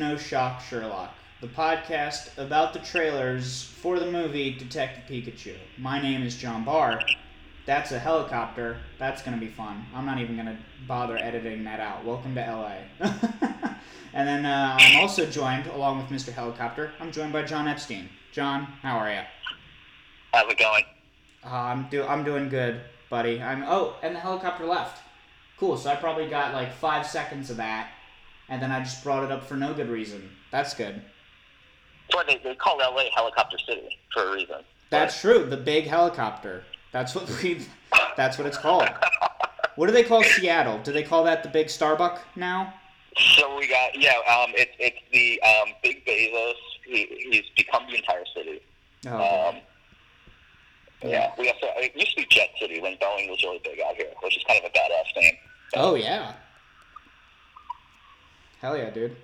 No Shock Sherlock, the podcast about the trailers for the movie Detective Pikachu. My name is John Barr. That's a helicopter. That's going to be fun. I'm not even going to bother editing that out. Welcome to LA. and then uh, I'm also joined, along with Mr. Helicopter, I'm joined by John Epstein. John, how are you? How's it going? Uh, I'm do I'm doing good, buddy. I'm oh, and the helicopter left. Cool. So I probably got like five seconds of that, and then I just brought it up for no good reason. That's good. Well, they, they call LA Helicopter City for a reason. That's true. The big helicopter. That's what we. That's what it's called. What do they call Seattle? Do they call that the big Starbuck now? So we got yeah. Um, it's it's the um, Big Bezos. He, he's become the entire city. Oh, Um, yeah. We also it used to be Jet City when Boeing was really big out here, which is kind of a badass name. oh yeah. Hell yeah, dude.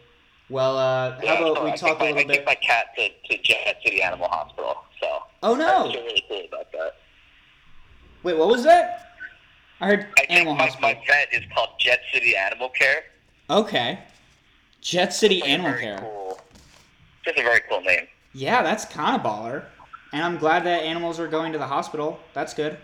Well, uh, how Yeah, about so we I talk a little I bit? took my cat to, to Jet City Animal Hospital. So Oh I no! feel really cool about that. Wait, what was that? I heard I Animal my, Hospital. my vet is called Jet City Animal Care. Okay. Jet City It's Animal very Care. Cool. Just a very cool name. Yeah, that's kind of baller. And I'm glad that animals are going to the hospital. That's good.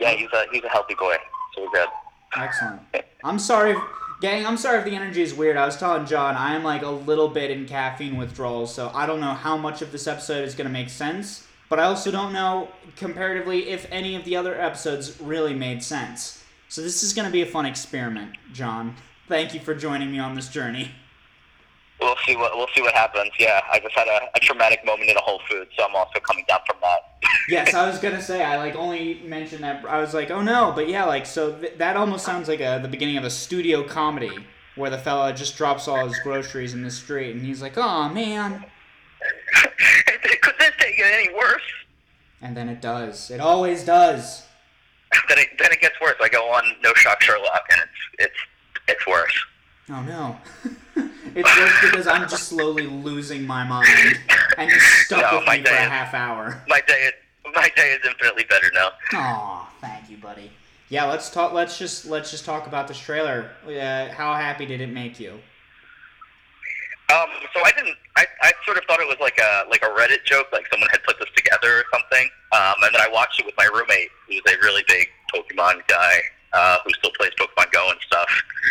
Yeah, he's a he's a healthy boy. So we're good. Excellent. I'm sorry, if, gang. I'm sorry if the energy is weird. I was telling John I am like a little bit in caffeine withdrawal, so I don't know how much of this episode is gonna make sense. But I also don't know comparatively if any of the other episodes really made sense. So this is gonna be a fun experiment, John. Thank you for joining me on this journey. We'll see what we'll see what happens. Yeah, I just had a, a traumatic moment in a Whole Foods, so I'm also coming down from that. Yes, I was gonna say I like only mentioned that. I was like, oh no, but yeah, like so th- that almost sounds like a, the beginning of a studio comedy where the fella just drops all his groceries in the street and he's like, oh man, Could this take it any worse? and then it does. It always does. Then it then it gets worse. I go on No Shock Sherlock, and it's it's it's worse. Oh no, it's worse because I'm just slowly losing my mind and you're stuck No, with me for a day half hour. My day my day is infinitely better now. Aw, thank you, buddy. Yeah, let's talk. Let's just let's just talk about this trailer. Uh, how happy did it make you? Um, so I didn't. I, I sort of thought it was like a like a Reddit joke, like someone had put this together or something. Um, and then I watched it with my roommate, who's a really big Pokemon guy, uh, who still plays Pokemon Go and stuff.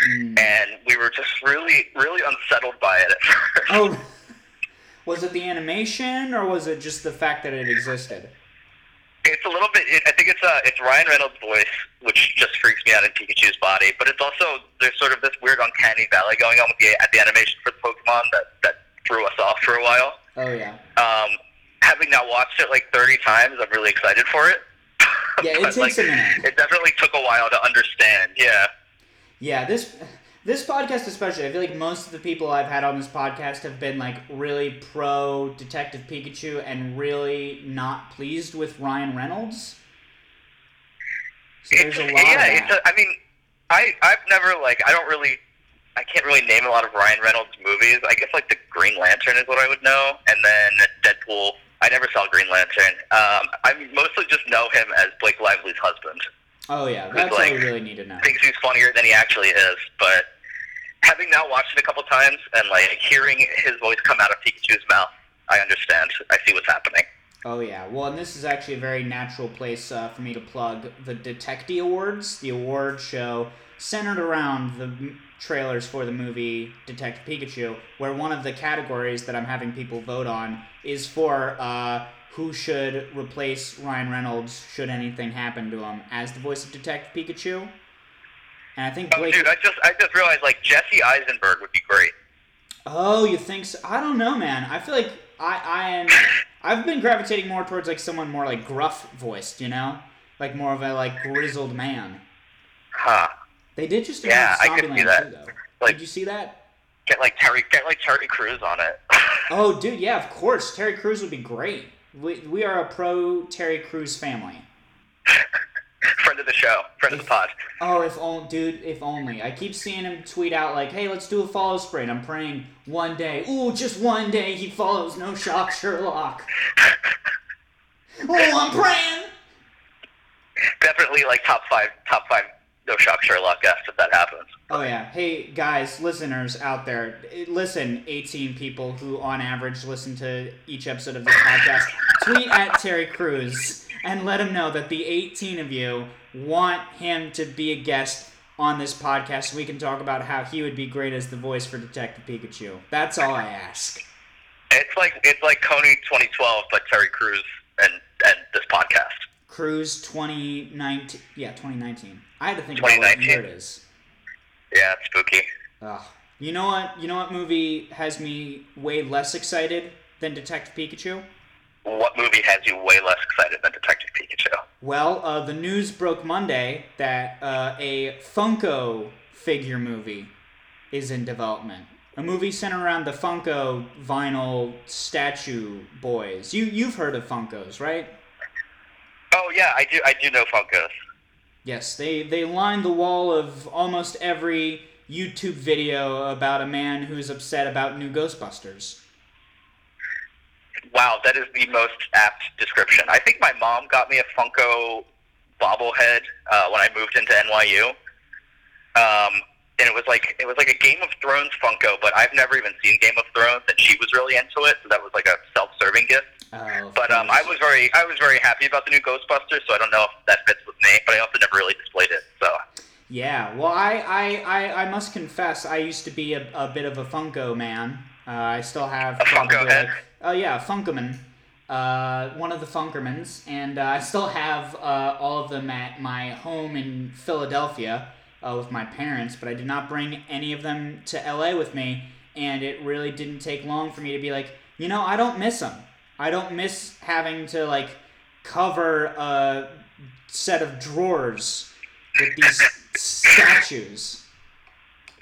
Mm. And we were just really, really unsettled by it at first. Oh, was it the animation or was it just the fact that it existed? It's a little bit. It, I think it's uh, it's Ryan Reynolds' voice, which just freaks me out in Pikachu's body. But it's also there's sort of this weird uncanny valley going on with the at the animation for the Pokemon that that threw us off for a while. Oh yeah, Um, having now watched it like 30 times, I'm really excited for it. Yeah, it takes like, a minute. It definitely took a while to understand. Yeah. yeah. This this podcast especially, I feel like most of the people I've had on this podcast have been like really pro Detective Pikachu and really not pleased with Ryan Reynolds. So there's a lot yeah, of it's that. a, I mean, I I've never like I don't really I can't really name a lot of Ryan Reynolds movies. I guess like the Green Lantern is what I would know, and then Deadpool. I never saw Green Lantern. Um, I mostly just know him as Blake Lively's husband. oh yeah, that's all like- we really need to know. Thinks he's funnier than he actually is, but having now watched it a couple times and like hearing his voice come out of Pikachu's mouth, I understand. I see what's happening. Oh yeah, well, and this is actually a very natural place uh, for me to plug the Detective Awards, the award show centered around the m- trailers for the movie Detective Pikachu, where one of the categories that I'm having people vote on is for uh, who should replace Ryan Reynolds should anything happen to him as the voice of Detective Pikachu. And I think Oh, dude, I just I just realized like Jesse Eisenberg would be great. Oh, you think so? I don't know, man. I feel like I I am. I've been gravitating more towards like someone more like gruff voiced, you know, like more of a like grizzled man. Huh. They did just Yeah, I could see that. too, though. Like- did you see that? Get like Terry get like Terry Crews on it. Oh, dude, yeah, of course. Terry Crews would be great. We we are a pro Terry Crews family. Friend of the show, friend of the pod. Oh, if only, dude, if only. I keep seeing him tweet out like, "Hey, let's do a follow sprint." I'm praying one day, ooh, just one day, he follows No Shock Sherlock. oh, I'm praying. Definitely like top five top five no shock Sherlock guest if that happens. Oh yeah. Hey guys, listeners out there, listen. 18 people who on average listen to each episode of this podcast. tweet at Terry Crews and let him know that the 18 of you want him to be a guest on this podcast so we can talk about how he would be great as the voice for Detective Pikachu. That's all I ask. It's like it's like Kony 2012, but Terry Crews and and this podcast. Crews 2019. Yeah, 2019. I had to think about what year it is. Yeah, it's spooky. Ugh. You know what? You know what movie has me way less excited than Detective Pikachu? What movie has you way less excited than Detective Pikachu? Well, uh, the news broke Monday that uh, a Funko figure movie is in development. A movie centered around the Funko vinyl statue boys. You you've heard of Funkos, right? Oh yeah, I do. I do know Funkos. Yes, they they line the wall of almost every YouTube video about a man who's upset about new Ghostbusters. Wow, that is the most apt description. I think my mom got me a Funko bobblehead uh, when I moved into NYU, um, and it was like it was like a Game of Thrones Funko, but I've never even seen Game of Thrones, and she was really into it, so that was like a self-serving gift. Oh, But um, I was very I was very happy about the new Ghostbusters, so I don't know if that fits with me, but I also never really displayed it. So Yeah, well, I, I, I, I must confess, I used to be a, a bit of a Funko man. Uh, I still have A Funko head? like- oh yeah, a Funkoman, uh, one of the Funkermans, and uh, I still have uh, all of them at my home in Philadelphia uh, with my parents, but I did not bring any of them to LA with me, and it really didn't take long for me to be like, you know, I don't miss them. I don't miss having to like cover a set of drawers with these statues.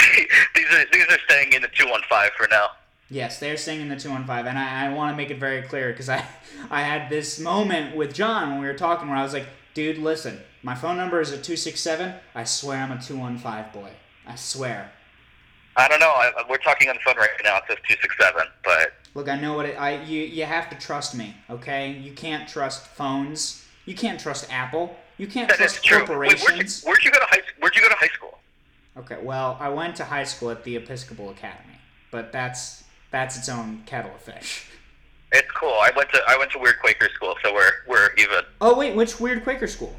these are these are staying in the two one five for now. Yes, they're staying in the 215, and I, I want to make it very clear because I, I had this moment with John when we were talking where I was like, dude, listen, my phone number is a 267. I swear I'm a 215 boy. I swear. I don't know. I, we're talking on the phone right now. It says two six seven, but Look, I know what it, I you you have to trust me, okay? You can't trust phones. You can't trust Apple. You can't that trust true. Wait, where'd you, corporations. where'd you go to high Where'd you go to high school? Okay, well, I went to high school at the Episcopal Academy, but that's that's its own kettle of fish. It's cool. I went to I went to weird Quaker school, so we're we're even. Oh wait, which weird Quaker school?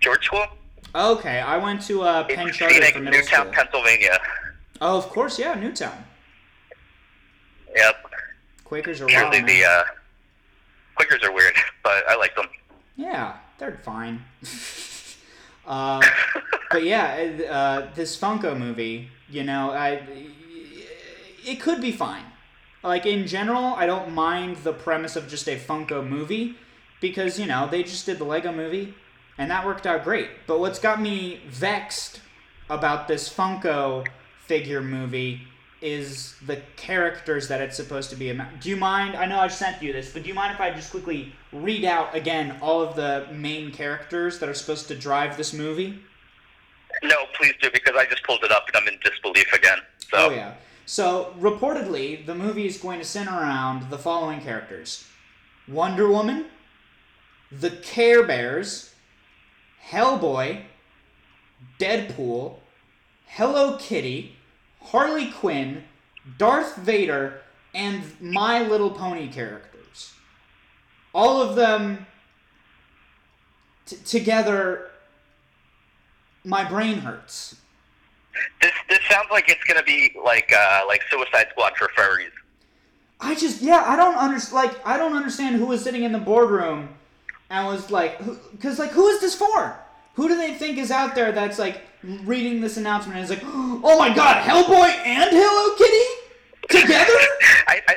George School, Okay, I went to uh, Penn in Charter Phoenix, for middle Newtown, school. Pennsylvania. Oh, of course, yeah, Newtown. Yep. Quakers are. Usually man. the uh, Quakers are weird, but I like them. Yeah, they're fine. uh, but yeah, uh, this Funko movie, you know, I it could be fine. Like in general, I don't mind the premise of just a Funko movie because you know they just did the Lego movie and that worked out great. But what's got me vexed about this Funko figure movie is the characters that it's supposed to be. about. Do you mind? I know I've sent you this, but do you mind if I just quickly read out again all of the main characters that are supposed to drive this movie? No, please do because I just pulled it up and I'm in disbelief again. So Oh yeah. So reportedly, the movie is going to center around the following characters: Wonder Woman, the Care Bears, Hellboy, Deadpool, Hello Kitty, Harley Quinn, Darth Vader, and My Little Pony characters. All of them t- together. My brain hurts. This this sounds like it's gonna be like uh, like Suicide Squad for furries. I just yeah, I don't understand. Like I don't understand who was sitting in the boardroom and was like, because like who is this for? Who do they think is out there that's like reading this announcement and is like, oh my god, Hellboy and Hello Kitty together? I, I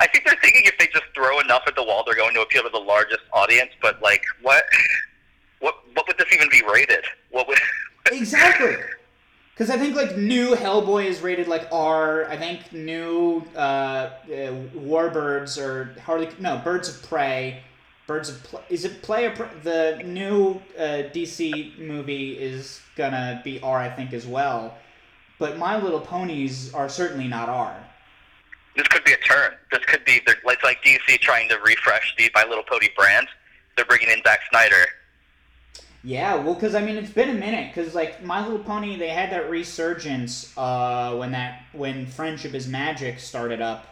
I think they're thinking if they just throw enough at the wall, they're going to appeal to the largest audience. But like, what what what would this even be rated? What would exactly. Because I think like new Hellboy is rated like R. I think new uh, uh, Warbirds or Harley no Birds of Prey. Birds of Play is it Play or? The new uh, DC movie is gonna be R I think as well. But My Little Ponies are certainly not R. this could be a turn? This could be it's like DC trying to refresh the My Little Pony brand. They're bringing in Zack Snyder. Yeah, well, because I mean, it's been a minute. Because like My Little Pony, they had that resurgence uh, when that when Friendship is Magic started up,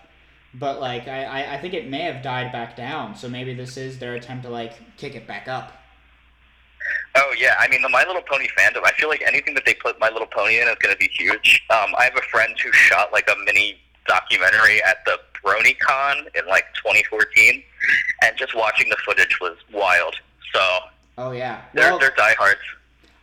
but like I, I I think it may have died back down. So maybe this is their attempt to like kick it back up. Oh yeah, I mean the My Little Pony fandom. I feel like anything that they put My Little Pony in is going to be huge. Um, I have a friend who shot like a mini documentary at the BronyCon in like 2014, and just watching the footage was wild. So Oh yeah, they're well, they're diehards.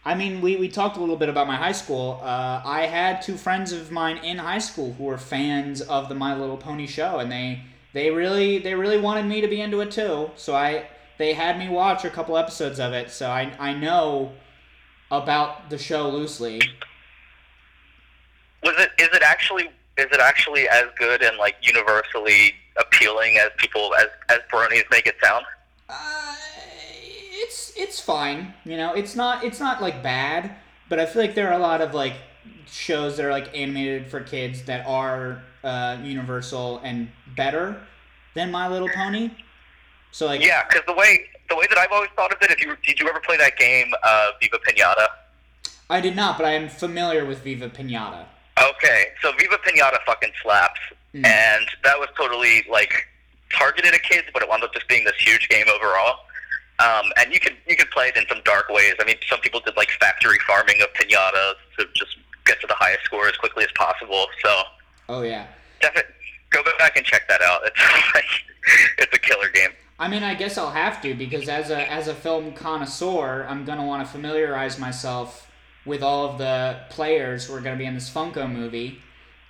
I mean, we, we talked a little bit about my high school. Uh, I had two friends of mine in high school who were fans of the My Little Pony show, and they they really they really wanted me to be into it too. So I they had me watch a couple episodes of it, so I I know about the show loosely. Was it? Is it actually? Is it actually as good and like universally appealing as people as as bronies make it sound? Uh, it's it's fine. You know, it's not it's not like bad, but I feel like there are a lot of like shows that are like animated for kids that are uh, universal and better than My Little Pony. So like Yeah, because the way the way that I've always thought of it, if you did you ever play that game, uh, Viva Pinata? I did not, but I am familiar with Viva Pinata. Okay, so Viva Pinata fucking slaps, Mm. and that was totally like targeted at kids, but it wound up just being this huge game overall. Um, and you could you could play it in some dark ways. I mean, some people did like factory farming of pinatas to just get to the highest score as quickly as possible. So Oh yeah. definitely go back and check that out. It's like it's a killer game. I mean, I guess I'll have to because as a as a film connoisseur, I'm gonna want to familiarize myself with all of the players who are gonna be in this Funko movie.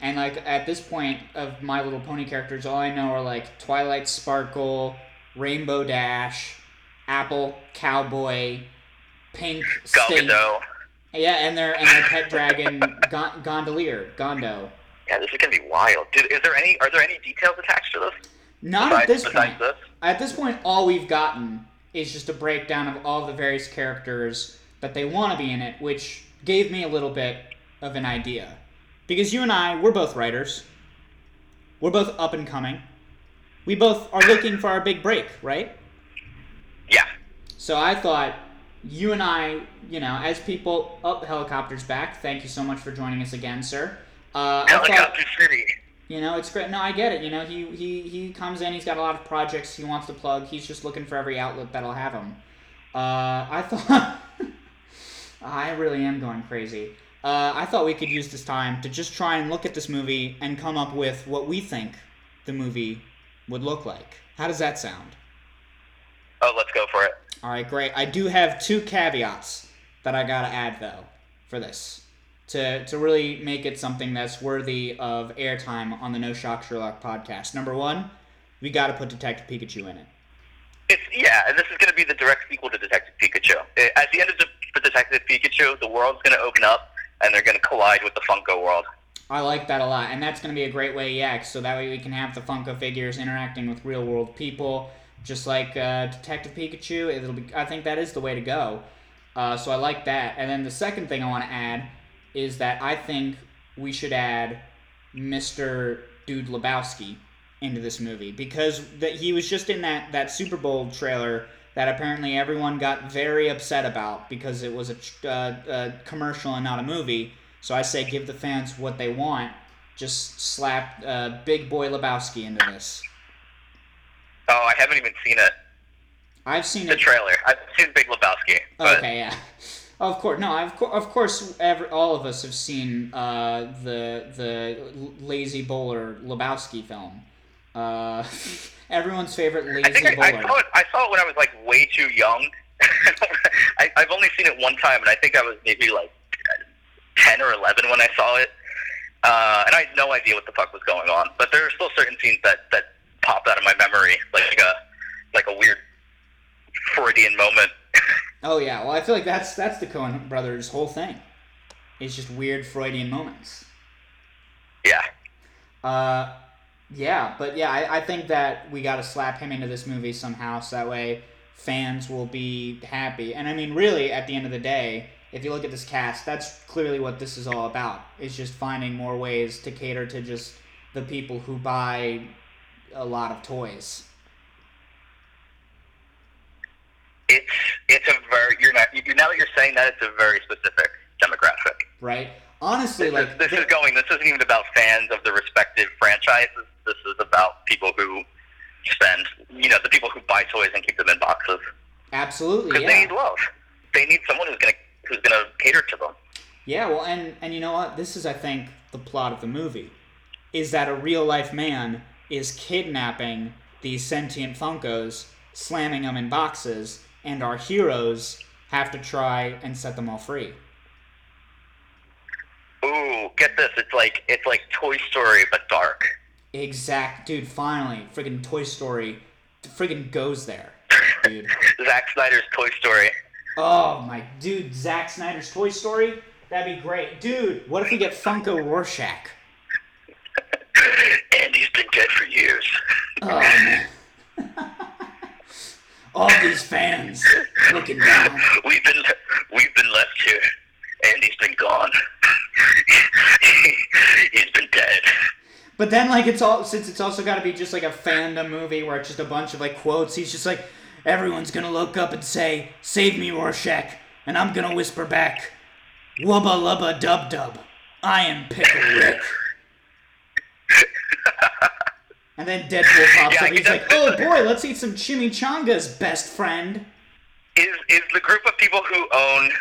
And like at this point of My Little Pony characters, all I know are like Twilight Sparkle, Rainbow Dash, Apple Cowboy, Pink. Galgado. Yeah, and their and their pet dragon Gon- Gondolier, Gondo. Yeah, this is gonna be wild. Dude, is there any are there any details attached to this? Not at this point. this? At this point, all we've gotten is just a breakdown of all the various characters that they want to be in it, which gave me a little bit of an idea. Because you and I, we're both writers. We're both up and coming. We both are looking for our big break, right? So I thought you and I, you know, as people up helicopters back. Thank you so much for joining us again, sir. Uh, I thought, City. you know, it's great. No, I get it. You know, he, he he comes in. He's got a lot of projects he wants to plug. He's just looking for every outlet that'll have him. Uh, I thought I really am going crazy. Uh, I thought we could use this time to just try and look at this movie and come up with what we think the movie would look like. How does that sound? Oh, let's go for it. All right, great. I do have two caveats that I gotta add though for this to to really make it something that's worthy of airtime on the No Shock Sherlock podcast. Number one, we gotta put Detective Pikachu in it. It's yeah, and this is going to be the direct sequel to Detective Pikachu. Uh, At the end of the, Detective Pikachu, the world's going to open up, and they're going to collide with the Funko world. I like that a lot, and that's gonna be a great way, yeah. So that way we can have the Funko figures interacting with real world people, just like uh, Detective Pikachu. It'll be. I think that is the way to go. Uh, so I like that. And then the second thing I want to add is that I think we should add Mr. Dude Lebowski into this movie because that he was just in that that Super Bowl trailer that apparently everyone got very upset about because it was a, uh, a commercial and not a movie. So I say give the fans what they want. Just slap uh, Big Boy Lebowski into this. Oh, I haven't even seen it. I've seen The it. trailer. I've seen Big Lebowski. But Okay, yeah. Of course, no. Of, cour of course, every, all of us have seen uh, the the Lazy Bowler Lebowski film. Uh, everyone's favorite I Lazy think I, I Bowler. saw it. I saw it when I was like way too young. I, I've only seen it one time, and I think I was maybe like ten or eleven when I saw it. Uh, and I had no idea what the fuck was going on. But there are still certain scenes that that popped out of my memory, like a like a weird Freudian moment. Oh yeah, well I feel like that's that's the Coen brothers' whole thing. It's just weird Freudian moments. Yeah. Uh, yeah, but yeah, I, I think that we got to slap him into this movie somehow, so that way fans will be happy. And I mean, really, at the end of the day, if you look at this cast, that's clearly what this is all about. It's just finding more ways to cater to just the people who buy a lot of toys. it's it's a very you're not you're now that you're saying that, it's a very specific demographic. right? Honestly, This, like is, this the- is going. This isn't even about fans of the respective franchises. This is about people who spend, you know, the people who buy toys and keep them in boxes absolutely, because yeah. they need love. They need someone who's gonna who's gonna cater to them. Yeah, well, and and you know what? This is, I think, the plot of the movie, is that a real life man is kidnapping these sentient Funkos, slamming them in boxes, and our heroes have to try and set them all free. Ooh, get this! It's like it's like Toy Story but dark. Exact, dude. Finally, friggin' Toy Story, friggin' goes there, dude. Zack Snyder's Toy Story. Oh my, dude, Zack Snyder's Toy Story. That'd be great, dude. What if we get Funko Rorschach? Andy's been dead for years. Oh man. All these fans looking down. We've been we've been left here. Andy's been gone. He's been dead. But then, like, it's all since it's also got to be just like a fandom movie where it's just a bunch of like quotes. He's just like, everyone's gonna look up and say, "Save me, Rorschach," and I'm gonna whisper back, "Wubba lubba dub dub, I am Pickle Rick." and then Deadpool pops Yeah, up. He's like, "Oh boy, let's eat some chimichangas, best friend." Is is the group of people who own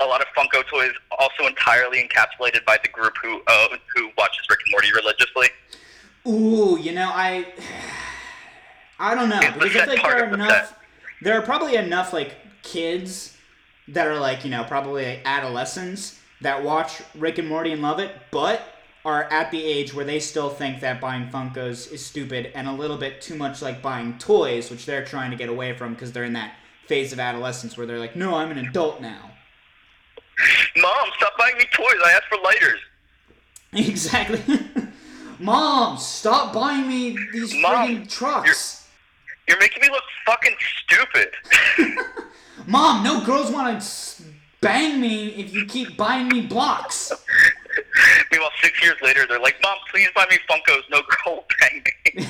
a lot of Funko toys also entirely encapsulated by the group who own, who watches Rick and Morty religiously? Ooh, you know, I I don't know the because I think there are enough. There are probably enough like kids that are like you know probably like, adolescents that watch Rick and Morty and love it, but are at the age where they still think that buying Funkos is stupid and a little bit too much like buying toys, which they're trying to get away from because they're in that phase of adolescence where they're like, no, I'm an adult now. Mom, stop buying me toys. I asked for lighters. Exactly. Mom, stop buying me these Mom, friggin' trucks. You're making me look fucking stupid. Mom, no girls want to bang me if you keep buying me blocks. Meanwhile, six years later, they're like, "Mom, please buy me Funkos. No girl bang me."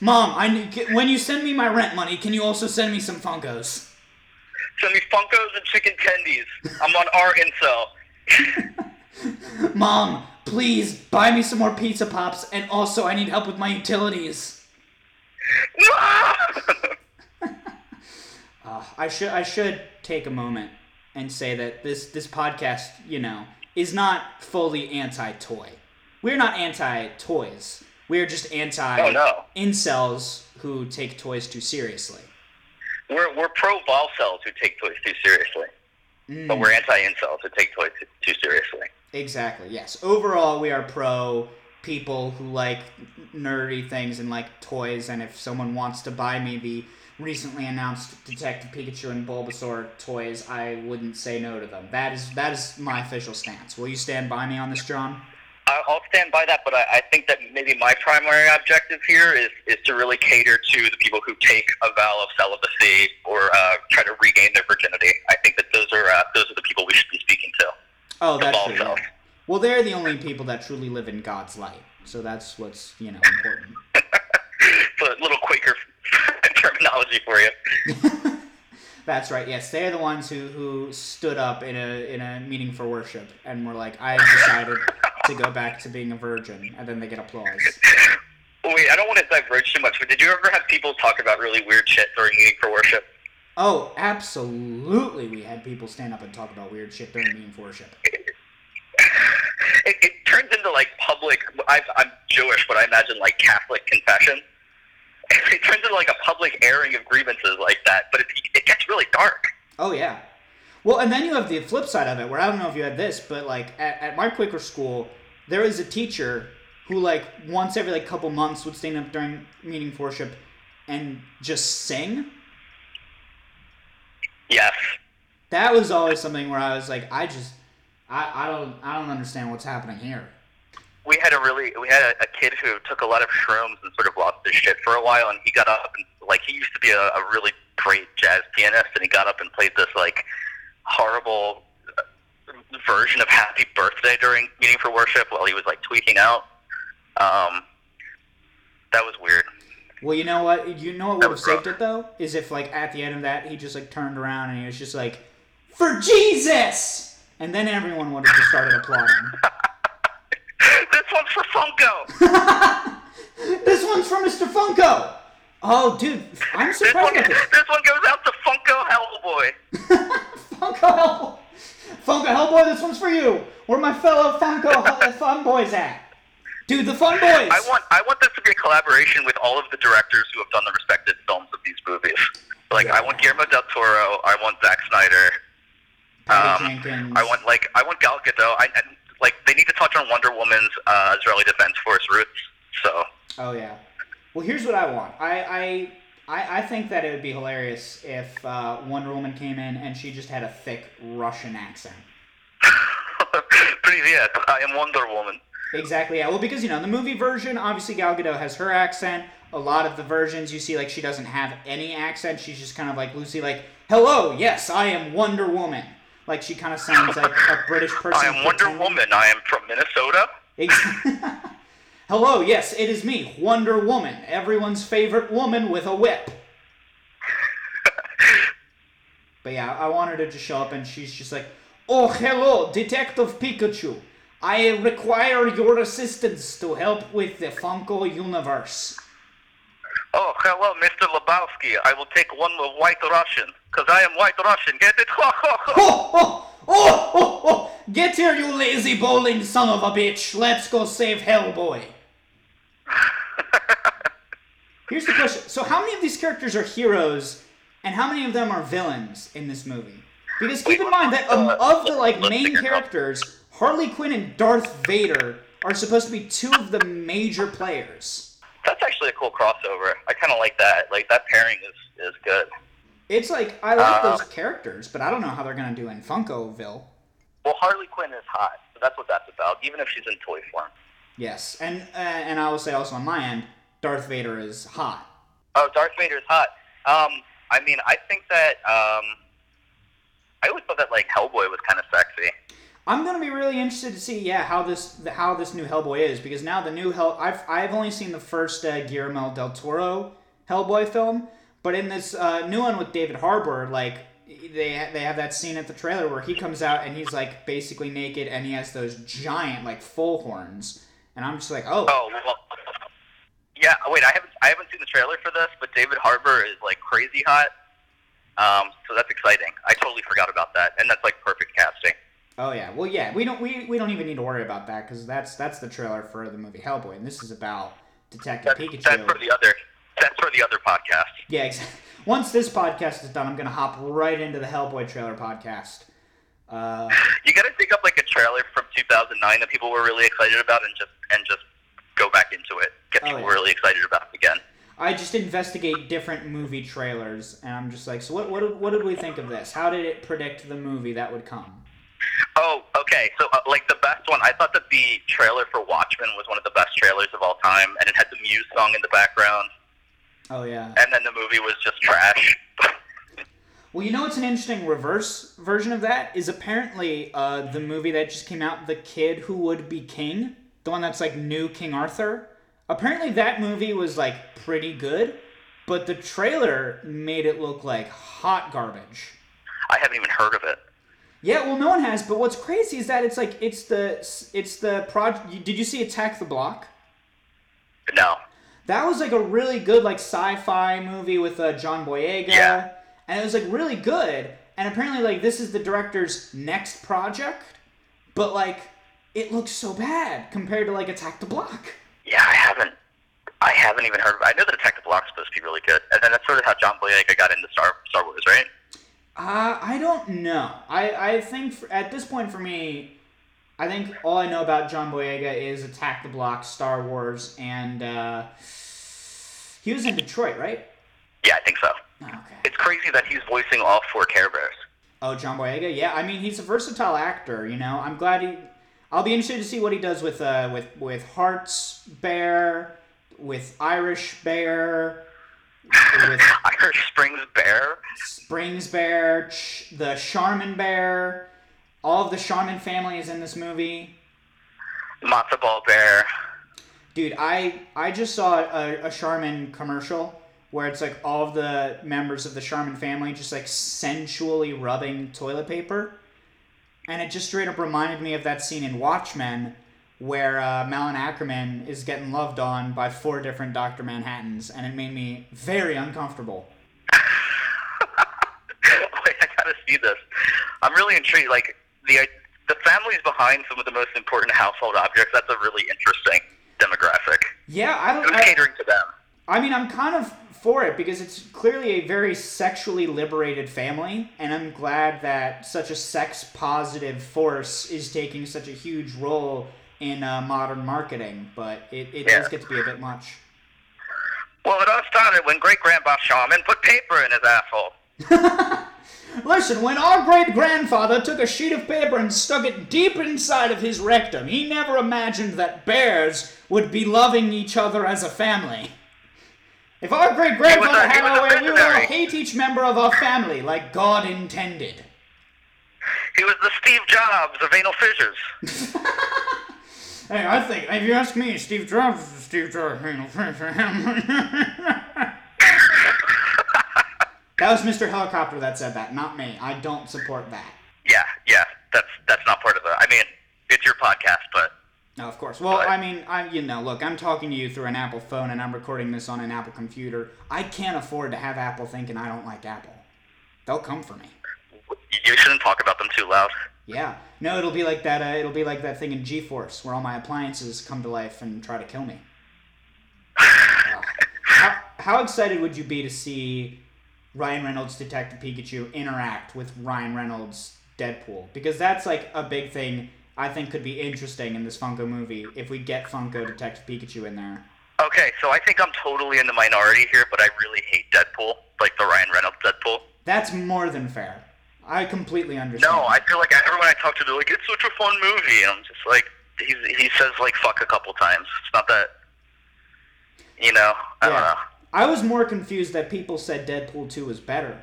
Mom, I need, when you send me my rent money, can you also send me some Funkos? Send me Funkos and chicken tendies. I'm on our incel. Mom, please buy me some more pizza pops, and also I need help with my utilities. Uh, I should I should take a moment and say that this this podcast, you know, is not fully anti-toy. We're not anti-toys. We're just anti Oh, no. incels who take toys too seriously. we're we're pro vol cells who take toys too seriously, Mm. but we're anti incels who take toys too, too seriously. Exactly. Yes. Overall, we are pro people who like nerdy things and like toys. And if someone wants to buy me the recently announced Detective Pikachu and Bulbasaur toys, I wouldn't say no to them. That is that is my official stance. Will you stand by me on this, John? I'll stand by that, but I, I think that maybe my primary objective here is, is to really cater to the people who take a vow of celibacy or uh, try to regain their virginity. I think that those are uh, those are the people we should be speaking to. Oh, that's true. Well, they're the only people that truly live in God's light. So that's what's you know important. It's a little Quaker terminology for you. That's right. Yes, they're the ones who, who stood up in a in a meeting for worship and were like, "I have decided to go back to being a virgin," and then they get applause. Wait, I don't want to diverge too much, but did you ever have people talk about really weird shit during meeting for worship? Oh, absolutely. We had people stand up and talk about weird shit during meeting for worship. It, it turns into like public. I, I'm Jewish, but I imagine like Catholic confession. It turns into like a public airing of grievances like that, but it, it gets really dark. Oh yeah. Well, and then you have the flip side of it, where I don't know if you had this, but like at, at my Quaker school, there is a teacher who like once every like couple months would stand up during meeting for worship and just sing. Yes. that was always something where I was like, I just, I, I don't, I don't understand what's happening here. We had a really we had a, a kid who took a lot of shrooms and sort of lost his shit for a while and he got up and like he used to be a, a really great jazz pianist and he got up and played this like horrible uh, version of happy birthday during meeting for worship while he was like tweaking out um that was weird Well, you know what? You know what would have saved it though is if like at the end of that he just like turned around and he was just like, "For Jesus!" and then everyone would have just started applauding. this one's for Funko. this one's from Mr. Funko. Oh, dude, I'm This surprised one, this. this one goes out to Funko Hellboy. Funko Hellboy. Funko Hellboy, this one's for you. Where my fellow Funko Fun Boys at? Dude, the Fun Boys. I want I want this to be a collaboration with all of the directors who have done the respected films of these movies. Like I want Guillermo del Toro, I want Zack Snyder, um, I want like I want Gal Gadot. I, and, like they need to touch on Wonder Woman's uh, Israeli Defense Force roots. So Oh yeah. Well, here's what I want. I I I, I think that it would be hilarious if uh, Wonder Woman came in and she just had a thick Russian accent. Please, I am Wonder Woman. Exactly. Yeah. Well, because you know, in the movie version, obviously Gal Gadot has her accent. A lot of the versions you see, like she doesn't have any accent. She's just kind of like Lucy, like "Hello, yes, I am Wonder Woman." Like she kind of sounds like a British person. I am Wonder Woman. I am from Minnesota. Exactly. Hello, yes, it is me, Wonder Woman, everyone's favorite woman with a whip. but yeah, I wanted her to show up and she's just like, Oh, hello, Detective Pikachu. I require your assistance to help with the Funko universe. Oh, hello, Mr. Lebowski. I will take one with White Russian, because I am White Russian. Get it? Oh, oh, oh, oh, oh! Get here, you lazy bowling son of a bitch! Let's go save Hellboy. Here's the question: So, how many of these characters are heroes, and how many of them are villains in this movie? Because keep in mind that um, of the like main characters, Harley Quinn and Darth Vader are supposed to be two of the major players. That's actually a cool crossover. I kind of like that. Like that pairing is is good. It's like I like Uh, those characters, but I don't know how they're gonna do in Funkoville. Well, Harley Quinn is hot, so that's what that's about. Even if she's in toy form. Yes, and uh, and I will say also on my end, Darth Vader is hot. Oh, Darth Vader is hot. Um, I mean, I think that um, I always thought that like Hellboy was kind of sexy. I'm gonna be really interested to see, yeah, how this how this new Hellboy is because now the new Hell I've I've only seen the first uh, Guillermo del Toro Hellboy film, but in this uh, new one with David Harbour, like they they have that scene at the trailer where he comes out and he's like basically naked and he has those giant like full horns, and I'm just like, oh, Oh well. Yeah. Wait, I haven't I haven't seen the trailer for this, but David Harbour is like crazy hot. Um, so that's exciting. I totally forgot about that, and that's like perfect casting. oh yeah, well yeah, we don't we, we don't even need to worry about that because that's that's the trailer for the movie Hellboy, and this is about Detective That's, Pikachu. that's for the other. That's for the other podcast. Yeah, exactly. Once this podcast is done, I'm gonna hop right into the Hellboy trailer podcast. Uh, You got to dig up like a trailer from 2009 that people were really excited about, and just and just go back into it. Get Oh, people yeah. really excited about it again. I just investigate different movie trailers, and I'm just like, so what? What, did- what did we think of this? How did it predict the movie that would come? Oh, okay. So, uh, like the best one, I thought that the trailer for Watchmen was one of the best trailers of all time, and it had the Muse song in the background, Oh yeah. and then the movie was just trash. Well, you know what's an interesting reverse version of that is apparently uh, the movie that just came out, The Kid Who Would Be King, the one that's like new King Arthur. Apparently that movie was like pretty good, but the trailer made it look like hot garbage. I haven't even heard of it. Yeah, well, no one has. But what's crazy is that it's like it's the it's the project. Did you see Attack the Block? No. That was like a really good like sci-fi movie with uh, John Boyega, Yeah. And it was like really good. And apparently, like this is the director's next project, but like it looks so bad compared to like Attack the Block. Yeah, I haven't. I haven't even heard of. I know that Attack the Block's supposed to be really good, and then that's sort of how John Boyega got into Star Star Wars, right? Uh, I don't know. I, I think for, at this point for me, I think all I know about John Boyega is Attack the Block, Star Wars, and uh, he was in Detroit, right? Yeah, I think so. Okay. It's crazy that he's voicing all four Care Bears. Oh, John Boyega. Yeah, I mean he's a versatile actor. You know, I'm glad he. I'll be interested to see what he does with uh with with Hearts Bear, with Irish Bear, with Irish Springs Bear. Springs Bear, Ch- the Charmin Bear. All of the Charmin family is in this movie. Matzo Ball Bear. Dude, I I just saw a, a Charmin commercial where it's like all of the members of the Charmin family just like sensually rubbing toilet paper, and it just straight up reminded me of that scene in Watchmen where uh, Malin Akerman is getting loved on by four different Doctor Manhattans, and it made me very uncomfortable. Wait, I gotta see this. I'm really intrigued. Like the the families behind some of the most important household objects. That's a really interesting demographic. Yeah, I Who's don't. I, catering to them? I mean, I'm kind of for it because it's clearly a very sexually liberated family, and I'm glad that such a sex positive force is taking such a huge role in uh, modern marketing. But it, it does get to be a bit much. Well, it all started when great grandpa Shaman put paper in his asshole. Listen, when our great grandfather took a sheet of paper and stuck it deep inside of his rectum, he never imagined that bears would be loving each other as a family. If our great grandfather had our a way, we would all hate each member of our family like God intended. He was the Steve Jobs of anal fissures. Hey, I think, if you ask me, Steve Jobs is Steve Jobs. Of anal fissures. that was Mr. Helicopter that said that, not me. I don't support that. Yeah, yeah, that's that's not part of the. I mean, it's your podcast, but No, of course. Well, But- I mean, I you know, look, I'm talking to you through an Apple phone and I'm recording this on an Apple computer. I can't afford to have Apple thinking I don't like Apple. They'll come for me. you shouldn't talk about them too loud. Yeah. No, it'll be like that. Uh, it'll be like that thing in G-Force where all my appliances come to life and try to kill me. Uh, how, how excited would you be to see Ryan Reynolds Detective Pikachu interact with Ryan Reynolds Deadpool? Because that's like a big thing I think could be interesting in this Funko movie if we get Funko Detective Pikachu in there. Okay, so I think I'm totally in the minority here, but I really hate Deadpool, like the Ryan Reynolds Deadpool. That's more than fair. I completely understand. No, I feel like everyone I talk to, they're like, it's such a fun movie. And I'm just like, he, he says, like, fuck a couple times. It's not that, you know, I don't Yeah. know. I was more confused that people said Deadpool 2 was better.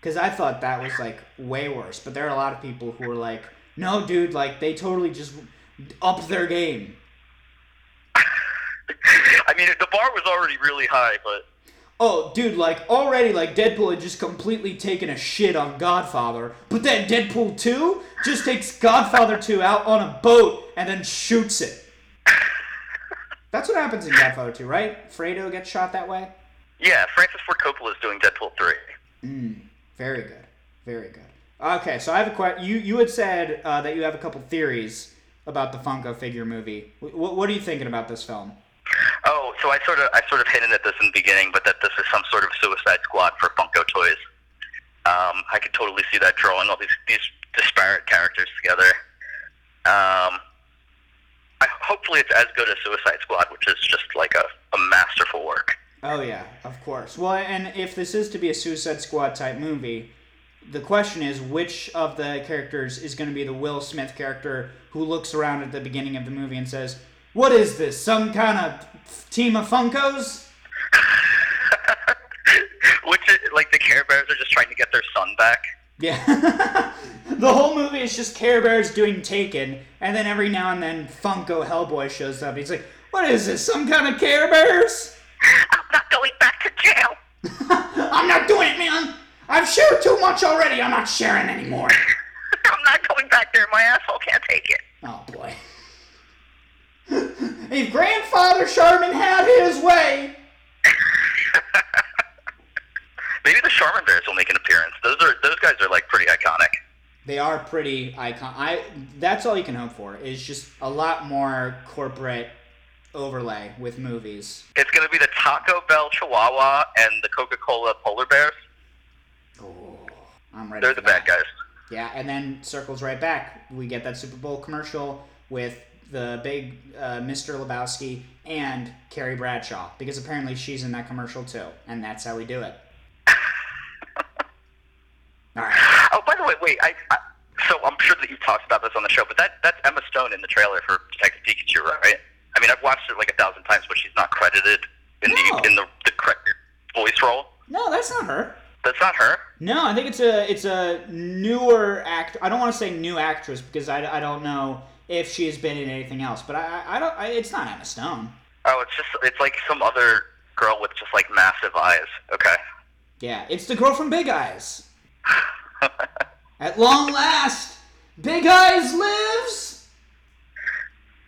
Because I thought that was, like, way worse. But there are a lot of people who are like, no, dude, like, they totally just upped their game. I mean, the bar was already really high, but Oh, dude, like, already, like, Deadpool had just completely taken a shit on Godfather. But then Deadpool 2 just takes Godfather 2 out on a boat and then shoots it. That's what happens in Godfather 2, right? Fredo gets shot that way? yeah, Francis Ford Coppola is doing Deadpool 3. Mm, very good. Very good. Okay, so I have a question. You you had said uh, that you have a couple theories about the Funko figure movie. W- what are you thinking about this film? Oh, so I sort of I sort of hinted at this in the beginning, but that this is some sort of Suicide Squad for Funko toys. Um, I could totally see that drawing all these these disparate characters together. Um, I, hopefully, it's as good as Suicide Squad, which is just like a, a masterful work. Oh yeah, of course. Well, and if this is to be a Suicide Squad type movie, the question is which of the characters is going to be the Will Smith character who looks around at the beginning of the movie and says, "What is this? Some kind of team of Funkos?" which is, like the Care Bears are just trying to get their son back. Yeah. the whole movie is just Care Bears doing Taken, and then every now and then Funko Hellboy shows up. He's like, "What is this? Some kind of Care Bears?" I'm not going back to jail. I'm not doing it, man. I've shared too much already. I'm not sharing anymore. I'm not going back there. My asshole can't take it. Oh boy. if Grandfather Sherman had his way, Maybe the Charmin Bears will make an appearance. Those are those guys are like pretty iconic. they are pretty icon. I that's all you can hope for is just a lot more corporate overlay with movies. It's going to be the Taco Bell Chihuahua and the Coca Cola Polar Bears. Oh, I'm ready. They're the bad guys. Yeah, and then circles right back. We get that Super Bowl commercial with the big uh, Mr. Lebowski and Carrie Bradshaw because apparently she's in that commercial too, and that's how we do it. All right. Oh, by the way, wait. I, I so I'm sure that you've talked about this on the show, but that that's Emma Stone in the trailer for Detective Pikachu, right? I mean, I've watched it like a thousand times, but she's not credited in No. the in the, the correct voice role. No, that's not her. That's not her. No, I think it's a it's a newer act. I don't want to say new actress because I, I don't know if she has been in anything else. But I I don't. I, it's not Emma Stone. Oh, it's just it's like some other girl with just like massive eyes. Okay. Yeah, it's the girl from Big Eyes. At long last, Big Eyes lives.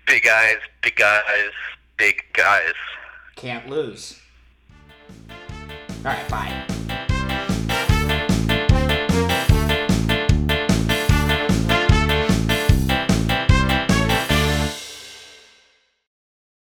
Big eyes, big eyes, big guys. Can't lose. All right, bye.